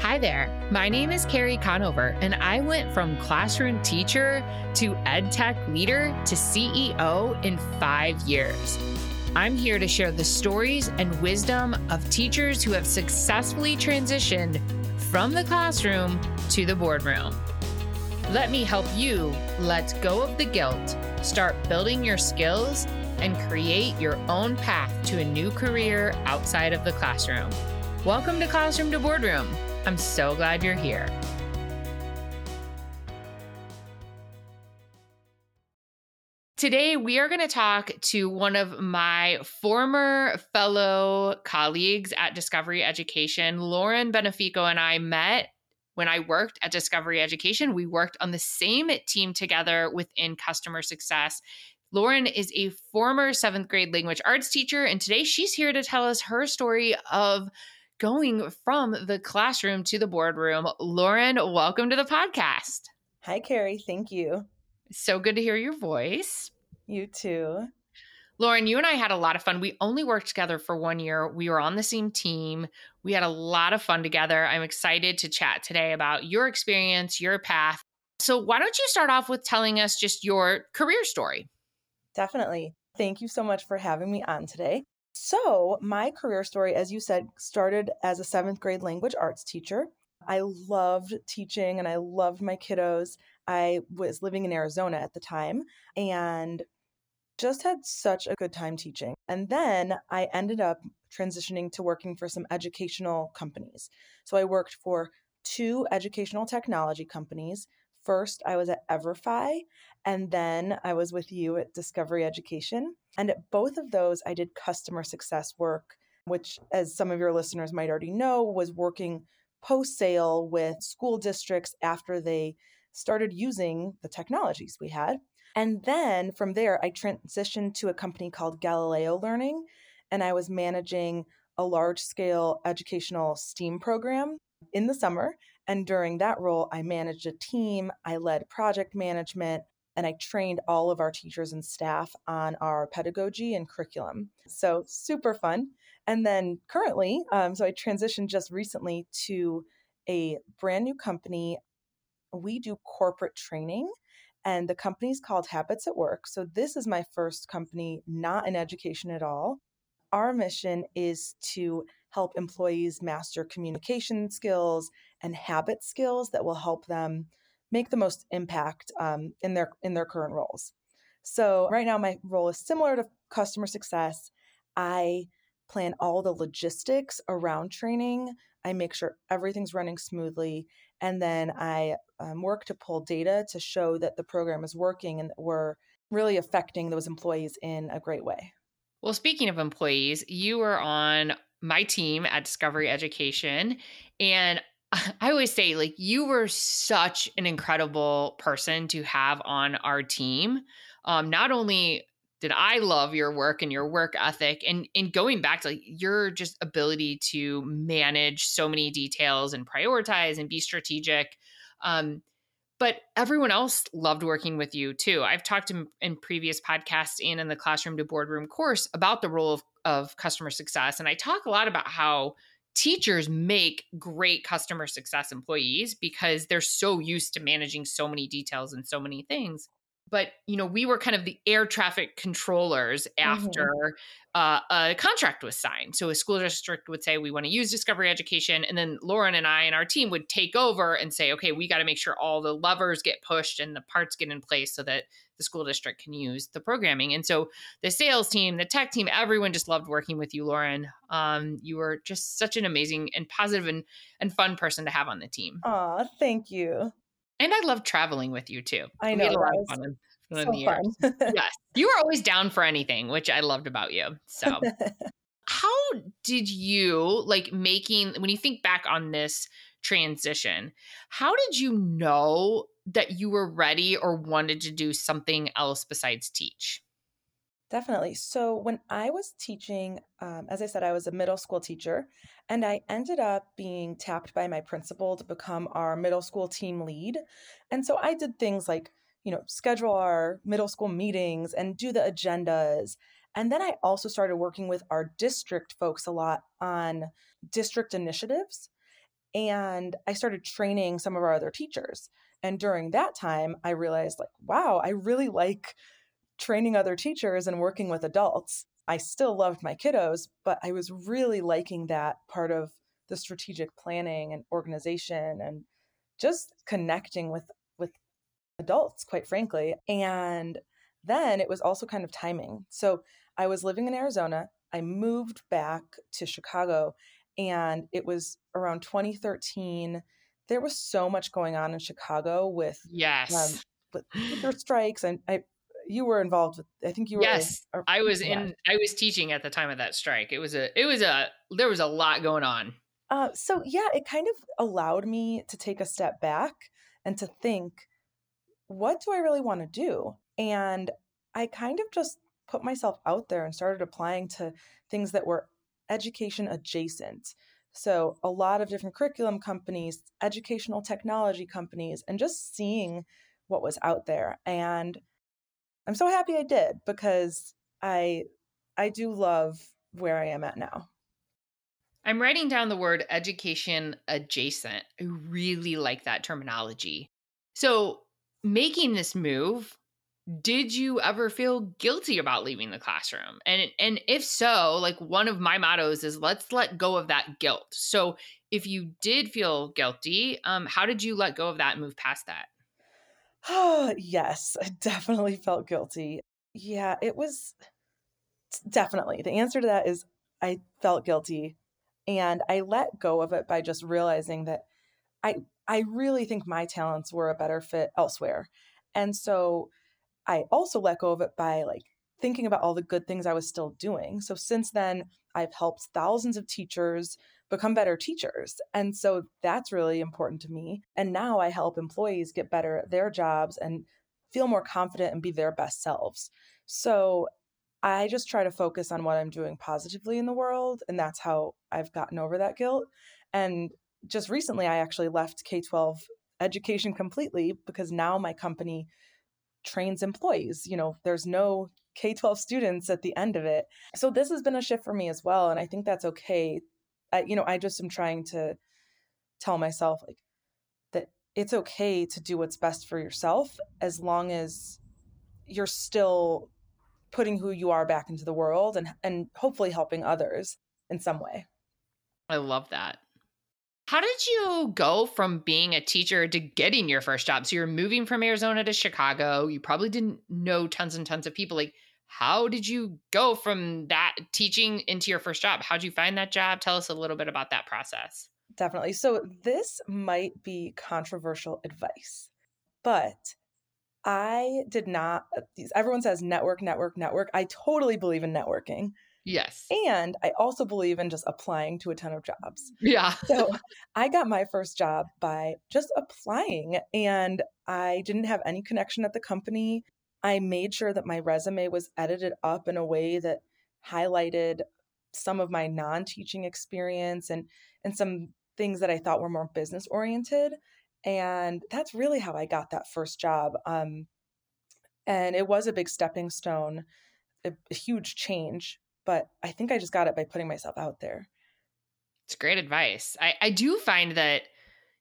Hi there. My name is Carrie Conover, and I went from classroom teacher to ed tech leader to CEO in five years. I'm here to share the stories and wisdom of teachers who have successfully transitioned from the classroom to the boardroom. Let me help you let go of the guilt, start building your skills, and create your own path to a new career outside of the classroom. Welcome to Classroom to Boardroom. I'm so glad you're here. Today, we are going to talk to one of my former fellow colleagues at Discovery Education. Lauren Benefico and I met when I worked at Discovery Education. We worked on the same team together within customer success. Lauren is a former seventh grade language arts teacher, and today she's here to tell us her story of going from the classroom to the boardroom. Lauren, welcome to the podcast. Hi, Carrie. Thank you. So good to hear your voice. You too. Lauren, you and I had a lot of fun. We only worked together for one year. We were on the same team. We had a lot of fun together. I'm excited to chat today about your experience, your path. So, why don't you start off with telling us just your career story? Definitely. Thank you so much for having me on today. So, my career story, as you said, started as a seventh grade language arts teacher. I loved teaching and I loved my kiddos. I was living in Arizona at the time and just had such a good time teaching. And then I ended up transitioning to working for some educational companies. So, I worked for two educational technology companies. First, I was at Everfi, and then I was with you at Discovery Education. And at both of those, I did customer success work, which, as some of your listeners might already know, was working post sale with school districts after they started using the technologies we had. And then from there, I transitioned to a company called Galileo Learning, and I was managing a large scale educational STEAM program in the summer. And during that role, I managed a team, I led project management, and I trained all of our teachers and staff on our pedagogy and curriculum. So super fun. And then currently, um, so I transitioned just recently to a brand new company. We do corporate training, and the company is called Habits at Work. So this is my first company, not in education at all. Our mission is to help employees master communication skills and habit skills that will help them make the most impact um, in their in their current roles. So right now, my role is similar to customer success. I plan all the logistics around training. I make sure everything's running smoothly, and then I um, work to pull data to show that the program is working and that we're really affecting those employees in a great way. Well, speaking of employees, you were on my team at Discovery Education, and I always say, like, you were such an incredible person to have on our team. Um, not only did I love your work and your work ethic, and in going back to like your just ability to manage so many details and prioritize and be strategic. Um, but everyone else loved working with you too. I've talked in, in previous podcasts and in the classroom to boardroom course about the role of, of customer success, and I talk a lot about how teachers make great customer success employees because they're so used to managing so many details and so many things but you know we were kind of the air traffic controllers mm-hmm. after mm-hmm. uh, a contract was signed so a school district would say we want to use discovery education and then lauren and i and our team would take over and say okay we got to make sure all the levers get pushed and the parts get in place so that the school district can use the programming and so the sales team the tech team everyone just loved working with you lauren um, you were just such an amazing and positive and, and fun person to have on the team oh thank you and I love traveling with you too. I know. We had a lot of fun in, so the years. yes. You were always down for anything, which I loved about you. So how did you like making when you think back on this transition, how did you know that you were ready or wanted to do something else besides teach? Definitely. So, when I was teaching, um, as I said, I was a middle school teacher, and I ended up being tapped by my principal to become our middle school team lead. And so I did things like, you know, schedule our middle school meetings and do the agendas. And then I also started working with our district folks a lot on district initiatives. And I started training some of our other teachers. And during that time, I realized, like, wow, I really like training other teachers and working with adults. I still loved my kiddos, but I was really liking that part of the strategic planning and organization and just connecting with with adults quite frankly and then it was also kind of timing so i was living in arizona i moved back to chicago and it was around 2013 there was so much going on in chicago with yes um, with, strikes and i you were involved with i think you were yes i was in i was teaching at the time of that strike. It was a it was a there was a lot going on. Uh, so yeah it kind of allowed me to take a step back and to think what do i really want to do? And i kind of just put myself out there and started applying to things that were education adjacent. So a lot of different curriculum companies educational technology companies and just seeing what was out there. And I'm so happy I did because I I do love where I am at now. I'm writing down the word education adjacent. I really like that terminology. So, making this move, did you ever feel guilty about leaving the classroom? And and if so, like one of my mottos is let's let go of that guilt. So, if you did feel guilty, um how did you let go of that and move past that? Yes, I definitely felt guilty. Yeah, it was definitely the answer to that is I felt guilty and I let go of it by just realizing that I I really think my talents were a better fit elsewhere. And so I also let go of it by like thinking about all the good things I was still doing. So since then, I've helped thousands of teachers become better teachers. And so that's really important to me. And now I help employees get better at their jobs and feel more confident and be their best selves. So I just try to focus on what I'm doing positively in the world. And that's how I've gotten over that guilt. And just recently, I actually left K 12 education completely because now my company trains employees. You know, there's no K 12 students at the end of it. So this has been a shift for me as well. And I think that's okay I, you know, I just am trying to tell myself like that it's okay to do what's best for yourself as long as you're still putting who you are back into the world and and hopefully helping others in some way. I love that. How did you go from being a teacher to getting your first job? So you're moving from Arizona to Chicago. You probably didn't know tons and tons of people. Like how did you go from that teaching into your first job? How'd you find that job? Tell us a little bit about that process. Definitely. So, this might be controversial advice, but I did not. Uh, everyone says network, network, network. I totally believe in networking. Yes. And I also believe in just applying to a ton of jobs. Yeah. so I got my first job by just applying and I didn't have any connection at the company. I made sure that my resume was edited up in a way that highlighted some of my non-teaching experience and and some things that I thought were more business oriented and that's really how I got that first job um, and it was a big stepping stone a, a huge change but I think I just got it by putting myself out there. It's great advice. I, I do find that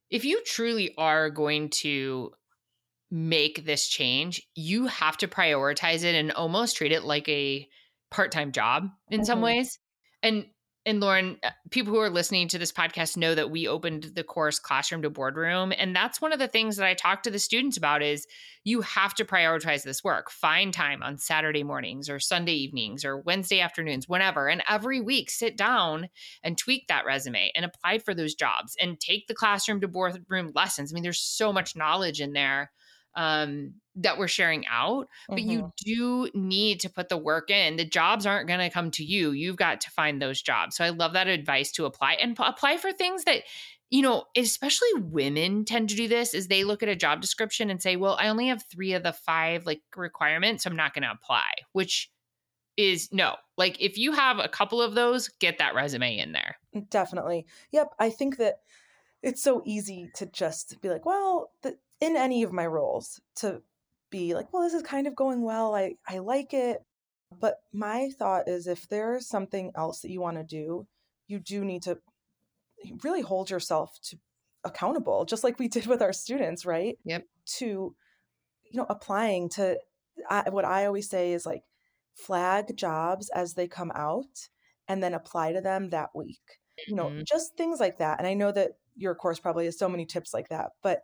if you truly are going to make this change, you have to prioritize it and almost treat it like a part-time job in mm-hmm. some ways. And and Lauren, uh, people who are listening to this podcast know that we opened the course Classroom to Boardroom, and that's one of the things that I talk to the students about is you have to prioritize this work. Find time on Saturday mornings or Sunday evenings or Wednesday afternoons, whenever, and every week sit down and tweak that resume and apply for those jobs and take the Classroom to Boardroom lessons. I mean, there's so much knowledge in there um, that we're sharing out, but mm-hmm. you do need to put the work in. The jobs aren't going to come to you. You've got to find those jobs. So I love that advice to apply and p- apply for things that you know, especially women tend to do this is they look at a job description and say, "Well, I only have 3 of the 5 like requirements, so I'm not going to apply." Which is no. Like if you have a couple of those, get that resume in there. Definitely. Yep, I think that it's so easy to just be like, "Well, the, in any of my roles to be like, well, this is kind of going well. I, I like it. But my thought is if there's something else that you want to do, you do need to really hold yourself to accountable, just like we did with our students, right? Yep. To, you know, applying to I, what I always say is like flag jobs as they come out and then apply to them that week. You know, Mhm. just things like that. And I know that your course probably has so many tips like that, but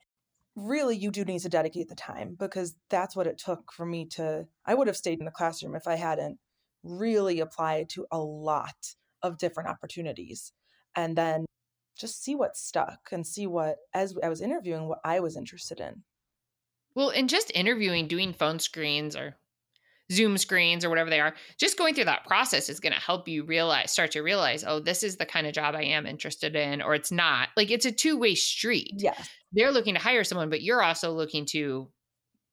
really you do need to dedicate the time because that's what it took for me to I would have stayed in the classroom if I hadn't really applied to a lot of different opportunities and then just see what stuck and see what as I was interviewing what I was interested in. Well, and just interviewing, doing phone screens or Zoom screens or whatever they are, just going through that process is going to help you realize, start to realize, oh, this is the kind of job I am interested in, or it's not. Like it's a two way street. Yes. They're looking to hire someone, but you're also looking to,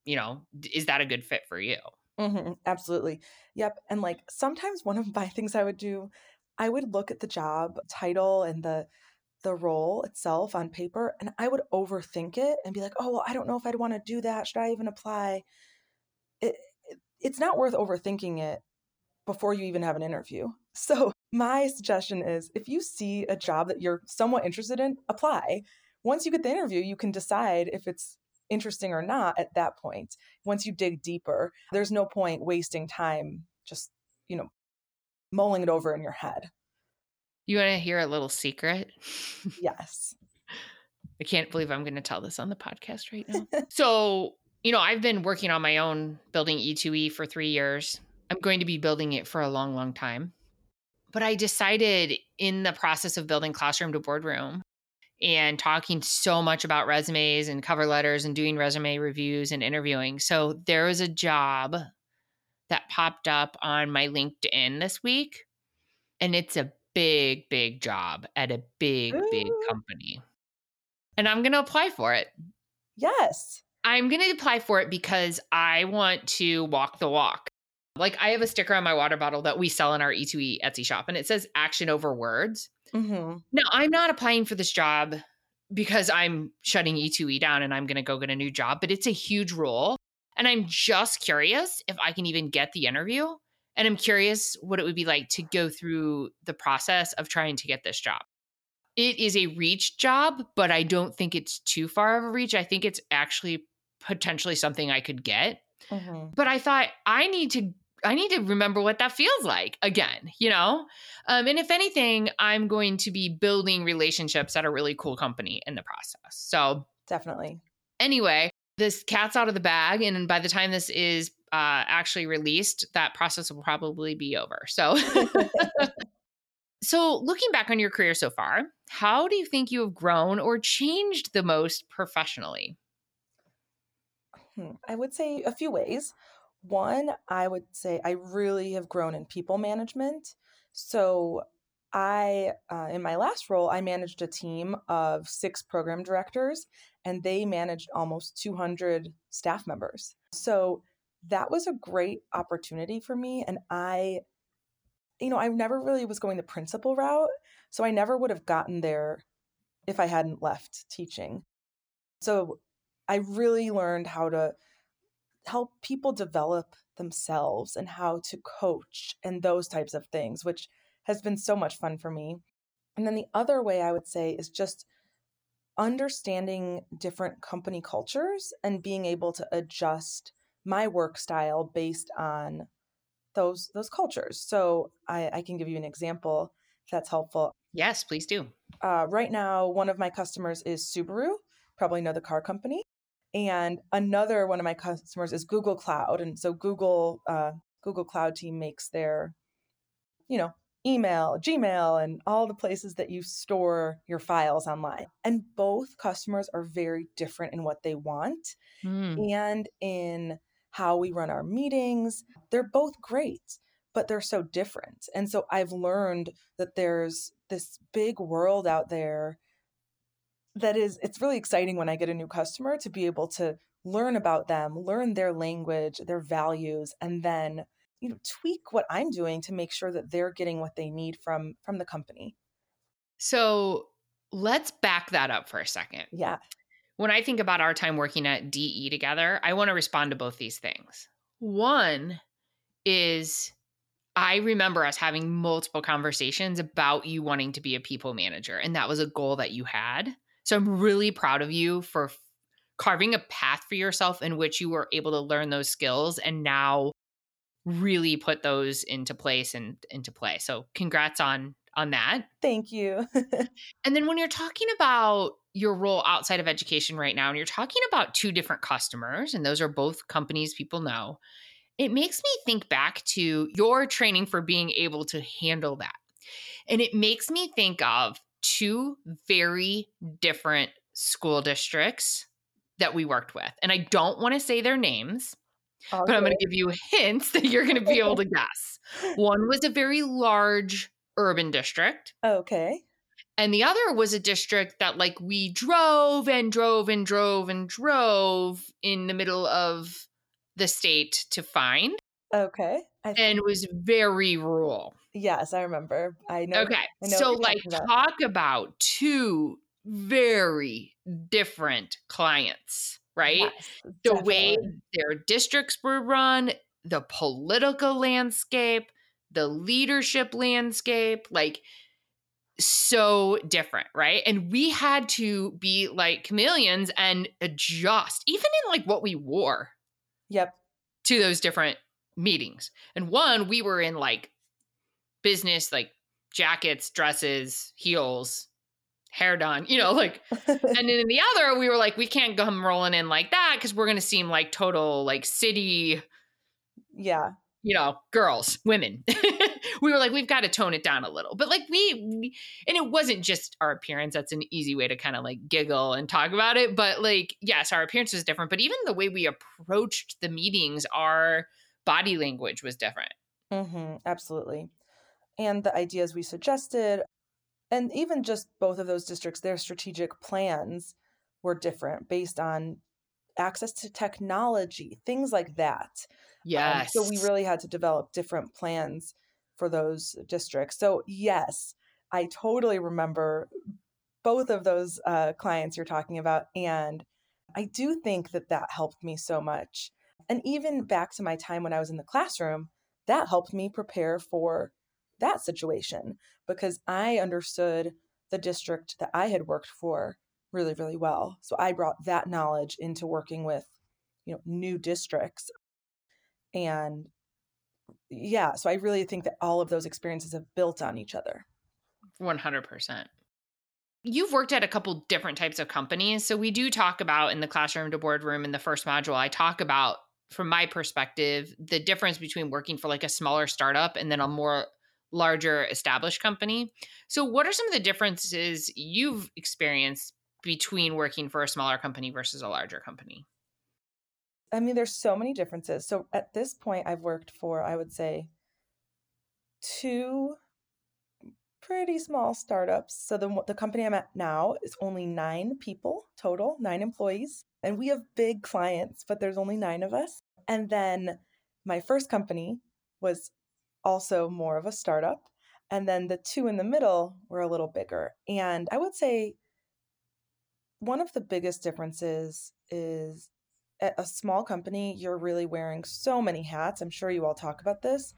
you know, is that a good fit for you? hmm absolutely. Yep. And like sometimes one of my things I would do, I would look at the job title and the the role itself on paper and I would overthink it and be like, "Oh, well, I don't know if I'd want to do that. Should I even apply?" It it's not worth overthinking it before you even have an interview. So, my suggestion is if you see a job that you're somewhat interested in, apply. Once you get the interview, you can decide if it's interesting or not at that point. Once you dig deeper, there's no point wasting time just, you know, mulling it over in your head. You want to hear a little secret? Yes. I can't believe I'm going to tell this on the podcast right now. so, you know, I've been working on my own building E2E for three years. I'm going to be building it for a long, long time. But I decided in the process of building Classroom to Boardroom and talking so much about resumes and cover letters and doing resume reviews and interviewing. So, there was a job that popped up on my LinkedIn this week, and it's a big, big job at a big, big company. And I'm going to apply for it. Yes. I'm going to apply for it because I want to walk the walk. Like I have a sticker on my water bottle that we sell in our E2E Etsy shop and it says action over words. hmm Now, I'm not applying for this job because I'm shutting E2E down and I'm going to go get a new job, but it's a huge role. And I'm just curious if I can even get the interview. And I'm curious what it would be like to go through the process of trying to get this job. It is a reach job, but I don't think it's too far of a reach. I think it's actually potentially something I could get. hmm But I thought I need to I need to remember what that feels like again, you know? Um, and if anything, I'm going to be building relationships at a really cool company in the process. So, Definitely. anyway, this cat's out of the bag. And by the time this is uh, actually released, that process will probably be over. So, so looking back on your career so far, how do you think you have grown or changed the most professionally? Hmm, I would say a few ways. One, I would say I really have grown in people management. So, I, uh, in my last role, I managed a team of six program directors, and they managed almost 200 staff members. So, that was a great opportunity for me. And I, you know, I never really was going the principal route. So, I never would have gotten there if I hadn't left teaching. So, I really learned how to help people develop themselves and how to coach and those types of things, which has been so much fun for me. And then the other way I would say is just understanding different company cultures and being able to adjust my work style based on those those cultures. So I, I can give you an example if that's helpful. Yes, please do. Uh, right now, one of my customers is Subaru, probably know the car company, and another one of my customers is Google Cloud, and so Google uh, Google Cloud team makes their, you know, email, Gmail, and all the places that you store your files online. And both customers are very different in what they want Hmm. and in how we run our meetings. They're both great, but they're so different. And so I've learned that there's this big world out there that is it's really exciting when I get a new customer to be able to learn about them, learn their language, their values, and then you know tweak what I'm doing to make sure that they're getting what they need from from the company. So let's back that up for a second. Yeah. When I think about our time working at DE together, I want to respond to both these things. One is I remember us having multiple conversations about you wanting to be a people manager, and that was a goal that you had. So I'm really proud of you for carving a path for yourself in which you were able to learn those skills and now really put those into place and into play. So congrats on on that. Thank you. and then when you're talking about your role outside of education right now and you're talking about two different customers and those are both companies people know, it makes me think back to your training for being able to handle that. And it makes me think of two very different school districts that we worked with. And I don't want to say their names, okay. but I'm going to give you hints that you're going to be able to guess. One was a very large urban district. Okay. And the other was a district that, like, we drove and drove and drove and drove in the middle of the state to find. Okay. and was very rural. Yes, I remember. I know. Okay. I know so, like, about. talk about two very different clients, right? Yes, the way their districts were run, the political landscape, the leadership landscape, like so different, right? And we had to be like chameleons and adjust, even in like what we wore. Yep. To those different meetings. And one, we were in like business, like jackets, dresses, heels, hair done, you know, like, and then in the other, we were like, we can't come rolling in like that because we're going to seem like total, like, city. Yeah. You know, girls, women. we were like, we've got to tone it down a little. But like, we, we, and it wasn't just our appearance. That's an easy way to kind of like giggle and talk about it. But like, yes, our appearance was different. But even the way we approached the meetings, our body language was different. Mm-hmm, absolutely. And the ideas we suggested and even just both of those districts, their strategic plans were different based on access to technology, things like that. Yes. Um, so we really had to develop different plans for those districts. So, yes, I totally remember both of those uh, clients you're talking about. And I do think that that helped me so much. And even back to my time when I was in the classroom, that helped me prepare for that situation because I understood the district that I had worked for really, really well. So I brought that knowledge into working with, you know, new districts. And yeah, so I really think that all of those experiences have built on each other. 100%. You've worked at a couple different types of companies. So we do talk about in the classroom to boardroom in the first module, I talk about from my perspective the difference between working for like a smaller startup and then a more larger established company. So, what are some of the differences you've experienced between working for a smaller company versus a larger company? I mean, there's so many differences. So, at this point, I've worked for, I would say, two pretty small startups. So, the, the company I'm at now is only nine people total, nine employees. And we have big clients, but there's only nine of us. And then my first company was also more of a startup. And then the two in the middle were a little bigger. And I would say one of the biggest differences is at a small company, you're really wearing so many hats. I'm sure you all talk about this.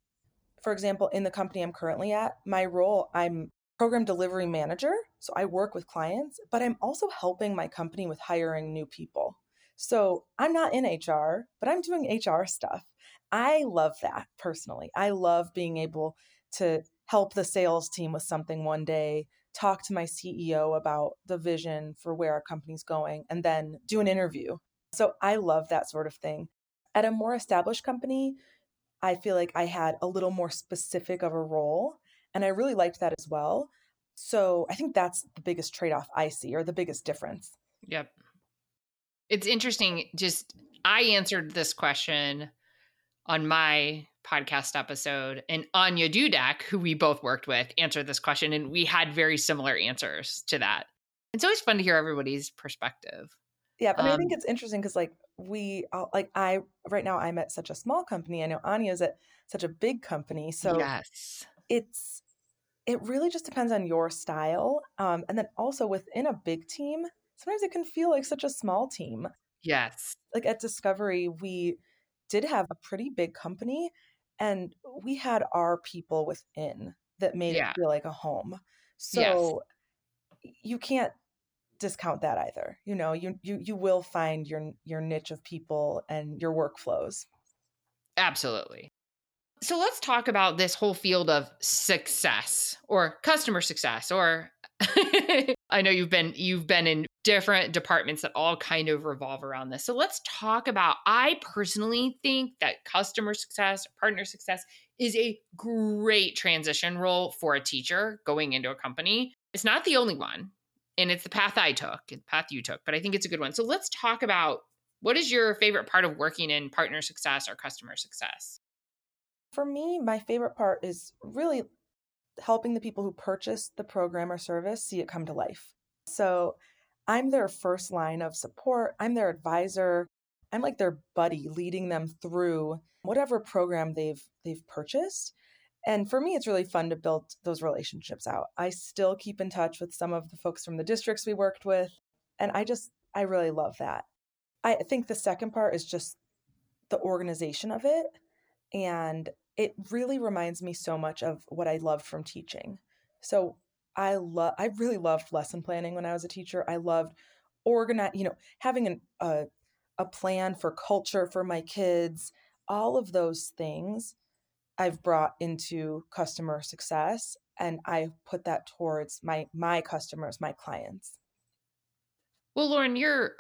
For example, in the company I'm currently at, my role, I'm program delivery manager. So I work with clients, but I'm also helping my company with hiring new people. So I'm not in HR, but I'm doing HR stuff. I love that personally. I love being able to help the sales team with something one day, talk to my CEO about the vision for where our company's going, and then do an interview. So I love that sort of thing. At a more established company, I feel like I had a little more specific of a role, and I really liked that as well. So I think that's the biggest trade off I see, or the biggest difference. Yep. It's interesting. Just I answered this question on my podcast episode, and Anya Dudak, who we both worked with, answered this question, and we had very similar answers to that. It's always fun to hear everybody's perspective. Yeah, but um, I think um it's interesting because, like, we like I right now I'm at such a small company. I know Anya's at such a big company, so yes, it's it really just depends on your style, um, and then also within a big team, sometimes it can feel like such a small team. Yes, like at Discovery, we did have a pretty big company And we had our people within that made Yeah. it feel like a home. Yes. So you can't discount that either. You know, you you you will find your your niche of people and your workflows. Absolutely. So let's talk about this whole field of success or customer success or I know you've been you've been in different departments that all kind of revolve around this. So let's talk about I personally think that customer success, partner success is a great transition role for a teacher going into a company. It's not the only one, and it's the path I took, the path you took, but I think it's a good one. So let's talk about what is your favorite part of working in partner success or customer success? For me, my favorite part is really helping the people who purchase the program or service see it come to life. So I'm their first line of support, I'm their advisor. I'm like their buddy leading them through whatever program they've they've purchased. And for me it's really fun to build those relationships out. I still keep in touch with some of the folks from the districts we worked with and I just I really love that. I think the second part is just the organization of it and it really reminds me so much of what I loved from teaching. So I love I really loved lesson planning when I was a teacher. I loved organize, you know, having an, a a plan for culture for my kids. All of those things I've brought into customer success and I put that towards my my customers, my clients. Well, Lauren, you're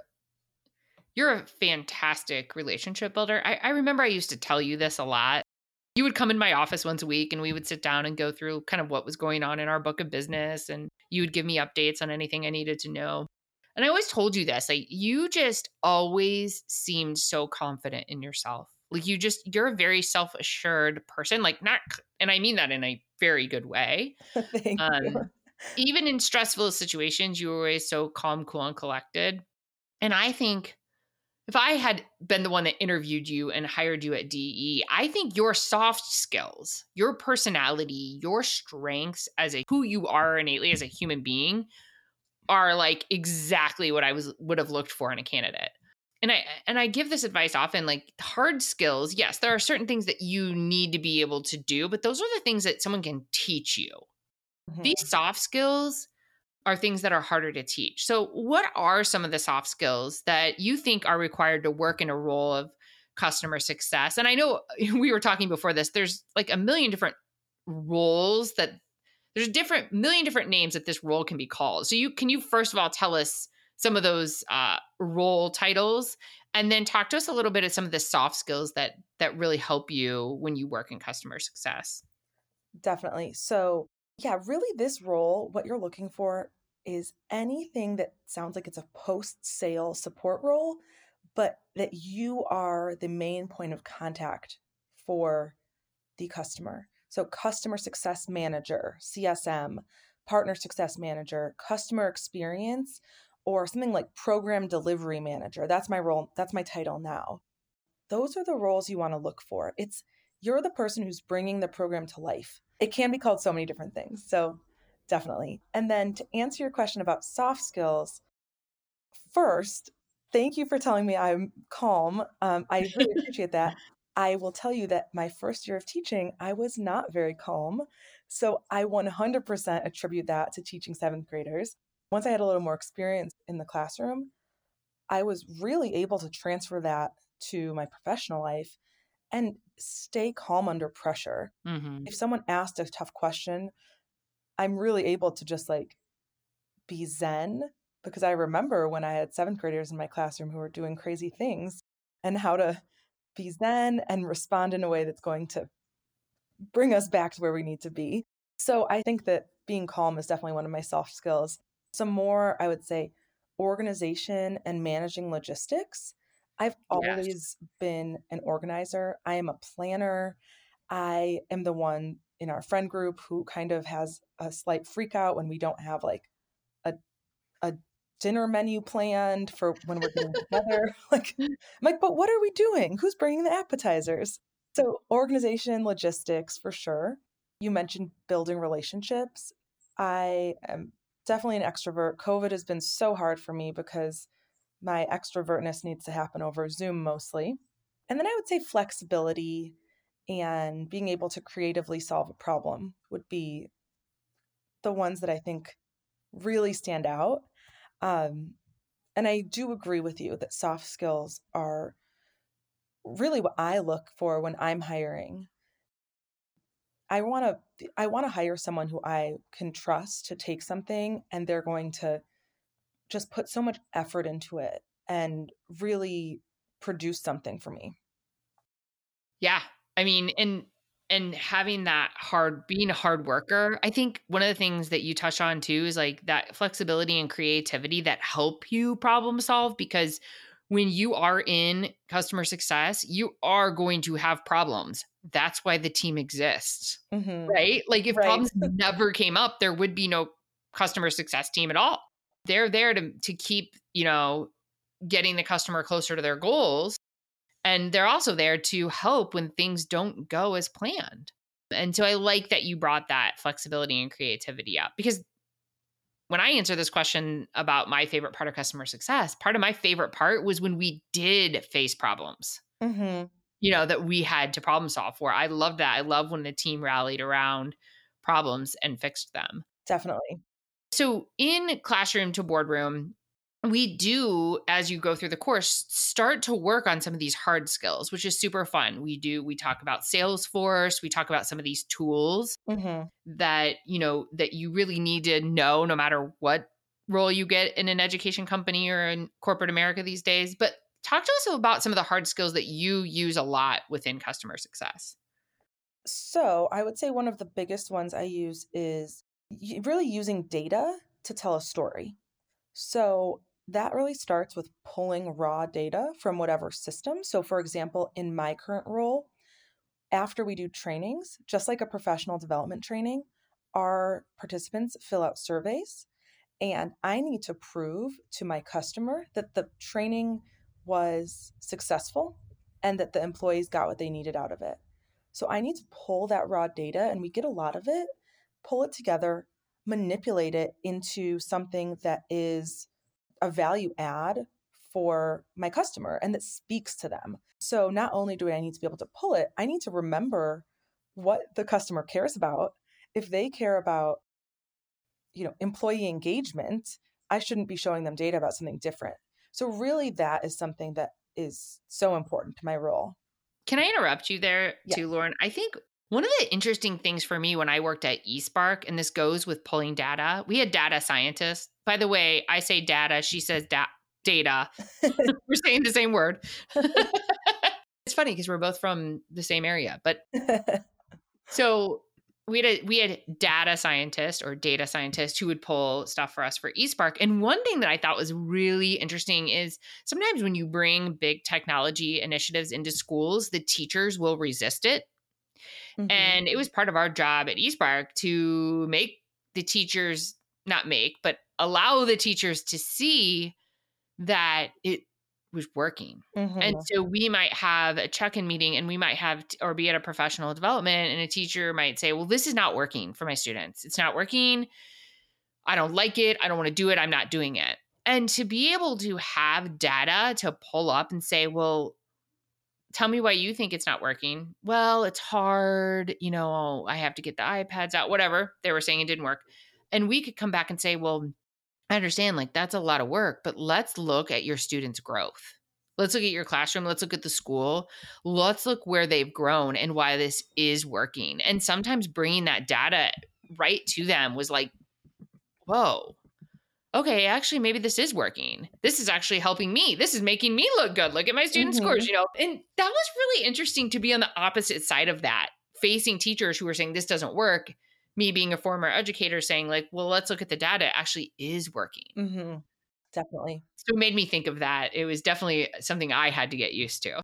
you're a fantastic relationship builder. I, I remember I used to tell you this a lot you would come in my office once a week and we would sit down and go through kind of what was going on in our book of business and you would give me updates on anything I needed to know. And I always told you this, like you just always seemed so confident in yourself. Like you just you're a very self-assured person, like not and I mean that in a very good way. Um. Even in stressful situations, you were always so calm, cool, and collected. And I think if I had been the one that interviewed you and hired you at DE, I think your soft skills, your personality, your strengths as a who you are innately as a human being are like exactly what I was would have looked for in a candidate. And I and I give this advice often like hard skills, yes, there are certain things that you need to be able to do, but those are the things that someone can teach you. Mm-hmm. These soft skills are things that are harder to teach. So, what are some of the soft skills that you think are required to work in a role of customer success? And I know we were talking before this, there's like a million different roles that there's different million different names that this role can be called. So, you can you first of all tell us some of those uh, role titles and then talk to us a little bit of some of the soft skills that that really help you when you work in customer success definitely so yeah, really, this role, what you're looking for is anything that sounds like it's a post sale support role, but that you are the main point of contact for the customer. So, customer success manager, CSM, partner success manager, customer experience, or something like program delivery manager. That's my role. That's my title now. Those are the roles you want to look for. It's you're the person who's bringing the program to life it can be called so many different things. So definitely. And then to answer your question about soft skills, first, thank you for telling me I'm calm. Um, I really appreciate that. I will tell you that my first year of teaching, I was not very calm. So I 100% attribute that to teaching seventh graders. Once I had a little more experience in the classroom, I was really able to transfer that to my professional life and stay calm under pressure. Mm-hmm. If someone asked a tough question, I'm really able to just like be zen because I remember when I had seventh graders in my classroom who were doing crazy things and how to be zen and respond in a way that's going to bring us back to where we need to be. So I think that being calm is definitely one of my soft skills. Some more, I would say, organization and managing logistics. I've always yes. been an organizer. I am a planner. I am the one in our friend group who kind of has a slight freak out when we don't have like a a dinner menu planned for when we're getting together. Like, I'm like, but what are we doing? Who's bringing the appetizers? So, organization, logistics for sure. You mentioned building relationships. I am definitely an extrovert. COVID has been so hard for me because my extrovertness needs to happen over Zoom mostly. And then I would say flexibility and being able to creatively solve a problem would be the ones that I think really stand out. Um, and I do agree with you that soft skills are really what I look for when I'm hiring. I want to I want to hire someone who I can trust to take something and they're going to just put so much effort into it and really produce something for me. Yeah. I mean, and and having that hard being a hard worker i think one of the things that you touch on too is like that flexibility and creativity that help you problem solve because when you are in customer success you are going to have problems that's why the team exists mm-hmm. right like if right. problems never came up there would be no customer success team at all they're there to to keep you know getting the customer closer to their goals and they're also there to help when things don't go as planned. And so I like that you brought that flexibility and creativity up because when I answer this question about my favorite part of customer success, part of my favorite part was when we did face problems. Mm-hmm. You know, that we had to problem solve for. I love that. I love when the team rallied around problems and fixed them. Definitely. So, in classroom to boardroom, we do as you go through the course start to work on some of these hard skills which is super fun. We do we talk about salesforce we talk about some of these tools mm-hmm. that you know that you really need to know no matter what role you get in an education company or in corporate america these days. But talk to us about some of the hard skills that you use a lot within customer success. So i would say one of the biggest ones i use is really using data to tell a story. So that really starts with pulling raw data from whatever system. So, for example, in my current role, after we do trainings, just like a professional development training, our participants fill out surveys. And I need to prove to my customer that the training was successful and that the employees got what they needed out of it. So I need to pull that raw data, and we get a lot of it, pull it together, manipulate it into something that is a value add for my customer and that speaks to them. So not only do I need to be able to pull it, I need to remember what the customer cares about. If they care about you know, employee engagement, I shouldn't be showing them data about something different. So really that is something that is so important to my role. Can I interrupt you there yeah. too, Lauren? I think one of the interesting things for me when I worked at eSpark, and this goes with pulling data, we had data scientists. By the way, I say data, she says da- data. we're saying the same word. it's funny because we're both from the same area, but so we had a, we had data scientists or data scientists who would pull stuff for us for eSpark. And one thing that I thought was really interesting is sometimes when you bring big technology initiatives into schools, the teachers will resist it Mm-hmm. And it was part of our job at eSpark to make the teachers, not make, but allow the teachers to see that it was working. Mm-hmm. And so we might have a check-in meeting and we might have or be at a professional development and a teacher might say, "Well, this is not working for my students. It's not working. I don't like it. I don't want to do it. I'm not doing it." And to be able to have data to pull up and say, "Well, tell me why you think it's not working. Well, it's hard. You know, I have to get the iPads out, whatever. They were saying it didn't work. And we could come back and say, well, I understand, like that's a lot of work, but let's look at your students' growth. Let's look at your classroom. Let's look at the school. Let's look where they've grown and why this is working. And sometimes bringing that data right to them was like, whoa, okay, actually, maybe this is working. This is actually helping me. This is making me look good. Look at my student mm-hmm. scores, you know? And that was really interesting to be on the opposite side of that, facing teachers who were saying this doesn't work. Me being a former educator saying, like, well, let's look at the data. It actually is working. Mm-hmm. Definitely. So it made me think of that. It was definitely something I had to get used to.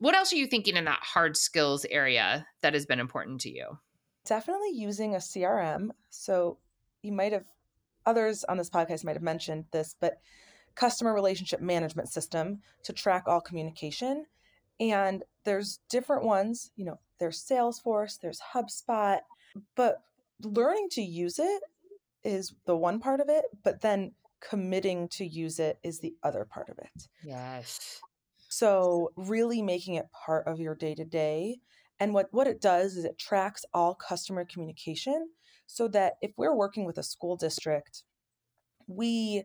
What else are you thinking in that hard skills area that has been important to you? Definitely using a CRM. So you might have others on this podcast might have mentioned this, but customer relationship management system to track all communication. And there's different ones, you know, there's Salesforce, there's HubSpot, but learning to use it is the one part of it, but then committing to use it is the other part of it. Yes. So, really making it part of your day to day And what, what it does is it tracks all customer communication so that if we're working with a school district, we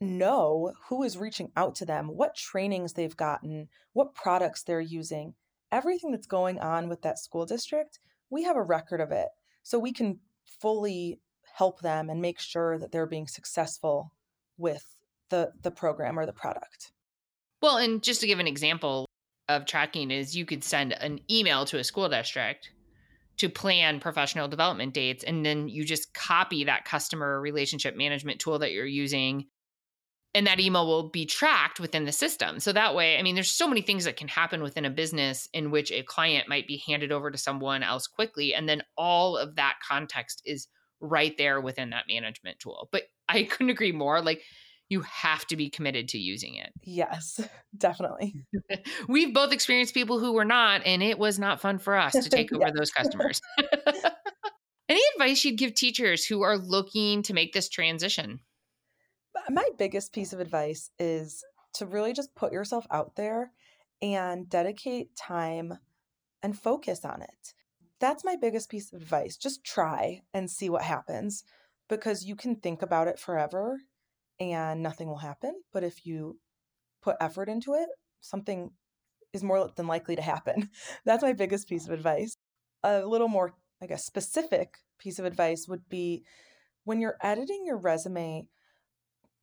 know who is reaching out to them, what trainings they've gotten, what products they're using, everything that's going on with that school district, we have a record of it. So we can fully help them and make sure that they're being successful with the the program or the product. Well, and just to give an example of tracking is you could send an email to a school district to plan professional development dates and then you just copy that customer relationship management tool that you're using and that email will be tracked within the system. So that way, I mean, there's so many things that can happen within a business in which a client might be handed over to someone else quickly. And then all of that context is right there within that management tool. But I couldn't agree more. Like, you have to be committed to using it. Yes, definitely. We've both experienced people who were not, and it was not fun for us to take over those customers. Any advice you'd give teachers who are looking to make this transition? my biggest piece of advice is to really just put yourself out there and dedicate time and focus on it. That's my biggest piece of advice. Just try and see what happens because you can think about it forever and nothing will happen. But if you put effort into it, something is more than likely to happen. That's my biggest piece of advice. A little more, I guess, specific piece of advice would be when you're editing your resume,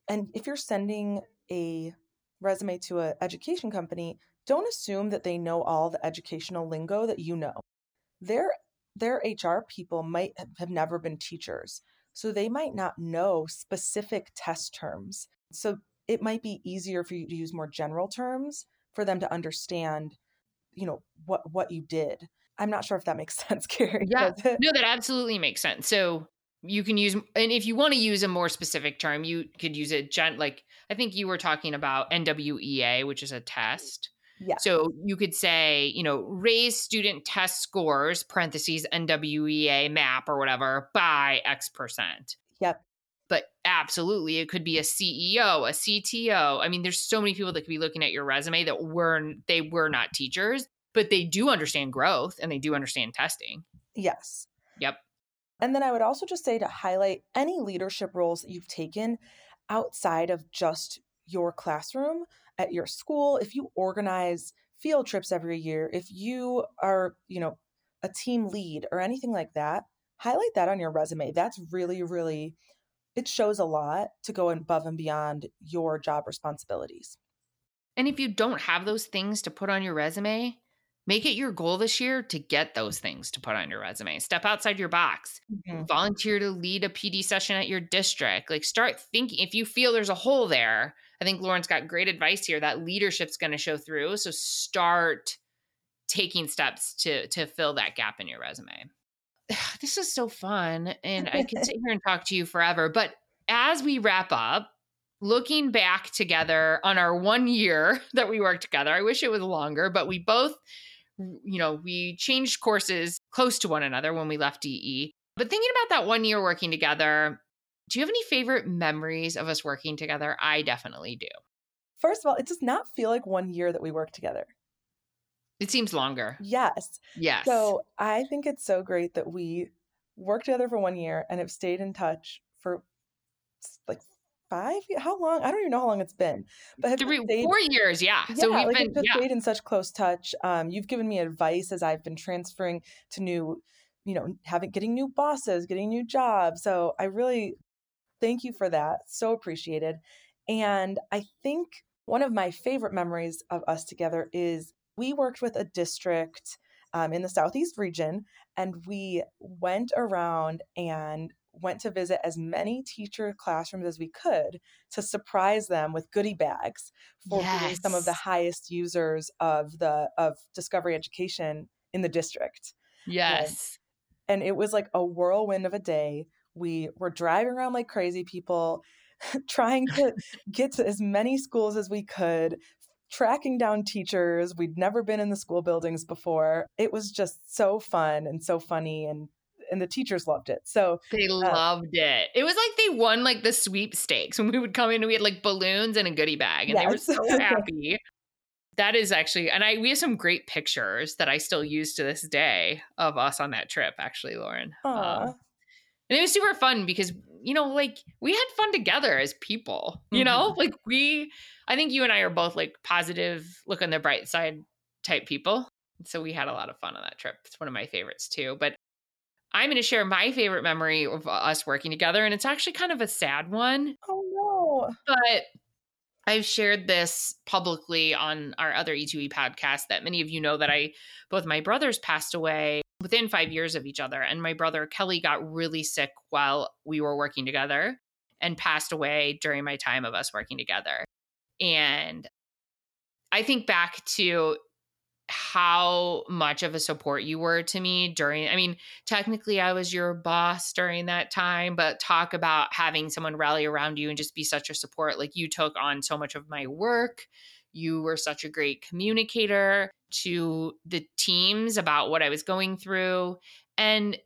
and if you're sending a resume to an education company, don't assume that they know all the educational lingo that you know. Their their HR people might have never been teachers, so they might mm. not know specific test terms. So it might be easier for you to use more general terms for them to understand, you know, what what you did. I'm not sure if that makes sense, Carrie. Yeah, no, that absolutely makes sense. So you can use and if you want to use a more specific term you could use it gen like i think you were talking about nwea which is a mm. test yeah. So you could say you know raise student test scores parentheses nwea map or whatever by x percent. Yep. But absolutely it could be a ceo a cto i mean there's so many people that could be looking at your resume that weren't—they were not teachers but they do understand growth and they do understand testing. Yes. Yep. And then I would also just say to highlight any leadership roles that you've taken outside of just your classroom at your school. If you organize field trips every year, if you are, you know, a team lead or anything like that, highlight that on your resume. That's really, really, it shows a lot to go above and beyond your job responsibilities. And if you don't have those things to put on your resume, make it your goal this year to get those things to put on your resume. Step outside your box. Mm-hmm. Volunteer to lead a PD session at your district. Like start thinking if you feel there's a hole there. I think Lauren's got great advice here that leadership's going to show through. So start taking steps to to fill that gap in your resume. This is so fun and I could sit here and talk to you forever, but as we wrap up, looking back together on our one year that we worked together, I wish it was longer, but we both you know, we changed courses close to one another when we left DE. But thinking about that one year working together, do you have any favorite memories of us working together? I definitely do. First of all, it does not feel like one year that we worked together. It seems longer. Yes. Yes. So I think it's so great that we worked together for one year and have stayed in touch for like five how long i don't even know how long it's been but have Three, stayed, four years yeah, yeah so we've like been, just yeah. stayed in such close touch um, you've given me advice as i've been transferring to new you know having getting new bosses getting new jobs so i really thank you for that so appreciated and i think one of my favorite memories of us together is we worked with a district um, in the southeast region and we went around and went to visit as many teacher classrooms as we could to surprise them with goodie bags for yes. being some of the highest users of the of discovery education in the district. Yes. And, and it was like a whirlwind of a day. We were driving around like crazy people, trying to get to as many schools as we could, tracking down teachers. We'd never been in the school buildings before. It was just so fun and so funny and and the teachers loved it. So they uh, loved it. It was like they won like the sweepstakes when we would come in and we had like balloons and a goodie bag and yes. they were so happy. that is actually, and I we have some great pictures that I still use to this day of us on that trip. Actually, Lauren. Um, and it was super fun because you know, like we had fun together as people. You know, mm-hmm. like we. I think you and I are both like positive, look on the bright side type people. So we had a lot of fun on that trip. It's one of my favorites too. But I'm going to share my favorite memory of us working together, and it's actually kind of a sad one. Oh no! But I've shared this publicly on our other E2E podcast that many of you know that I both my brothers passed away within 5 years of each other and my brother Kelly got really sick while we were working together and passed away during my time of us working together. And I think back to how much of a support you were to me during I mean technically I was your boss during that time but talk about having someone rally around you and just be such a support like you took on so much of my work you were such a great communicator to the teams about what I was going through and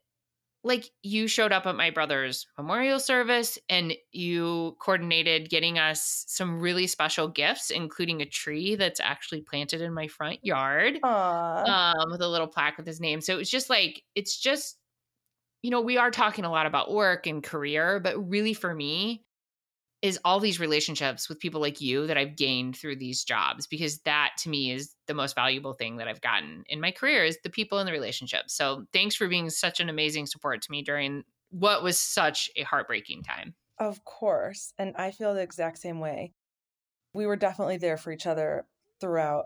like you showed up at my brother's memorial service and you coordinated getting us some really special gifts including a tree that's actually planted in my front yard um, with a little plaque with his name. So it was just like it's just you know we are talking a lot about work and career but really for me is all these relationships with people like you that I've gained through these jobs because that to me is the most valuable thing that I've gotten in my career is the people and the relationships. So thanks for being such an amazing support to me during what was such a heartbreaking time. Of course. And I feel the exact same way. We were definitely there for each other throughout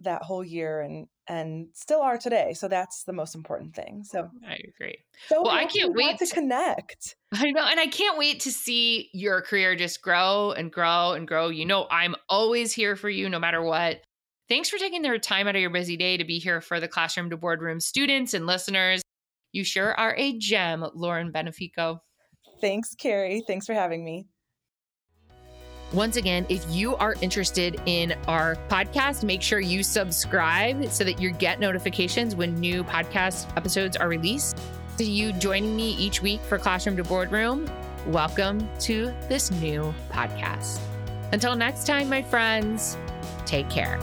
that whole year and and still are today. So that's the most important thing. So I agree. So well, I can't wait to connect. I know, and I can't wait to see your career just grow and grow and grow. You know, I'm always here for you, no matter what. Thanks for taking the time out of your busy day to be here for the classroom to boardroom students and listeners. You sure are a gem, Lauren Benefico. Thanks, Carrie. Thanks for having me. Once again, if you are interested in our podcast, make sure you subscribe so that you get notifications when new podcast episodes are released. To you joining me each week for Classroom to Boardroom, welcome to this new podcast. Until next time, my friends, take care.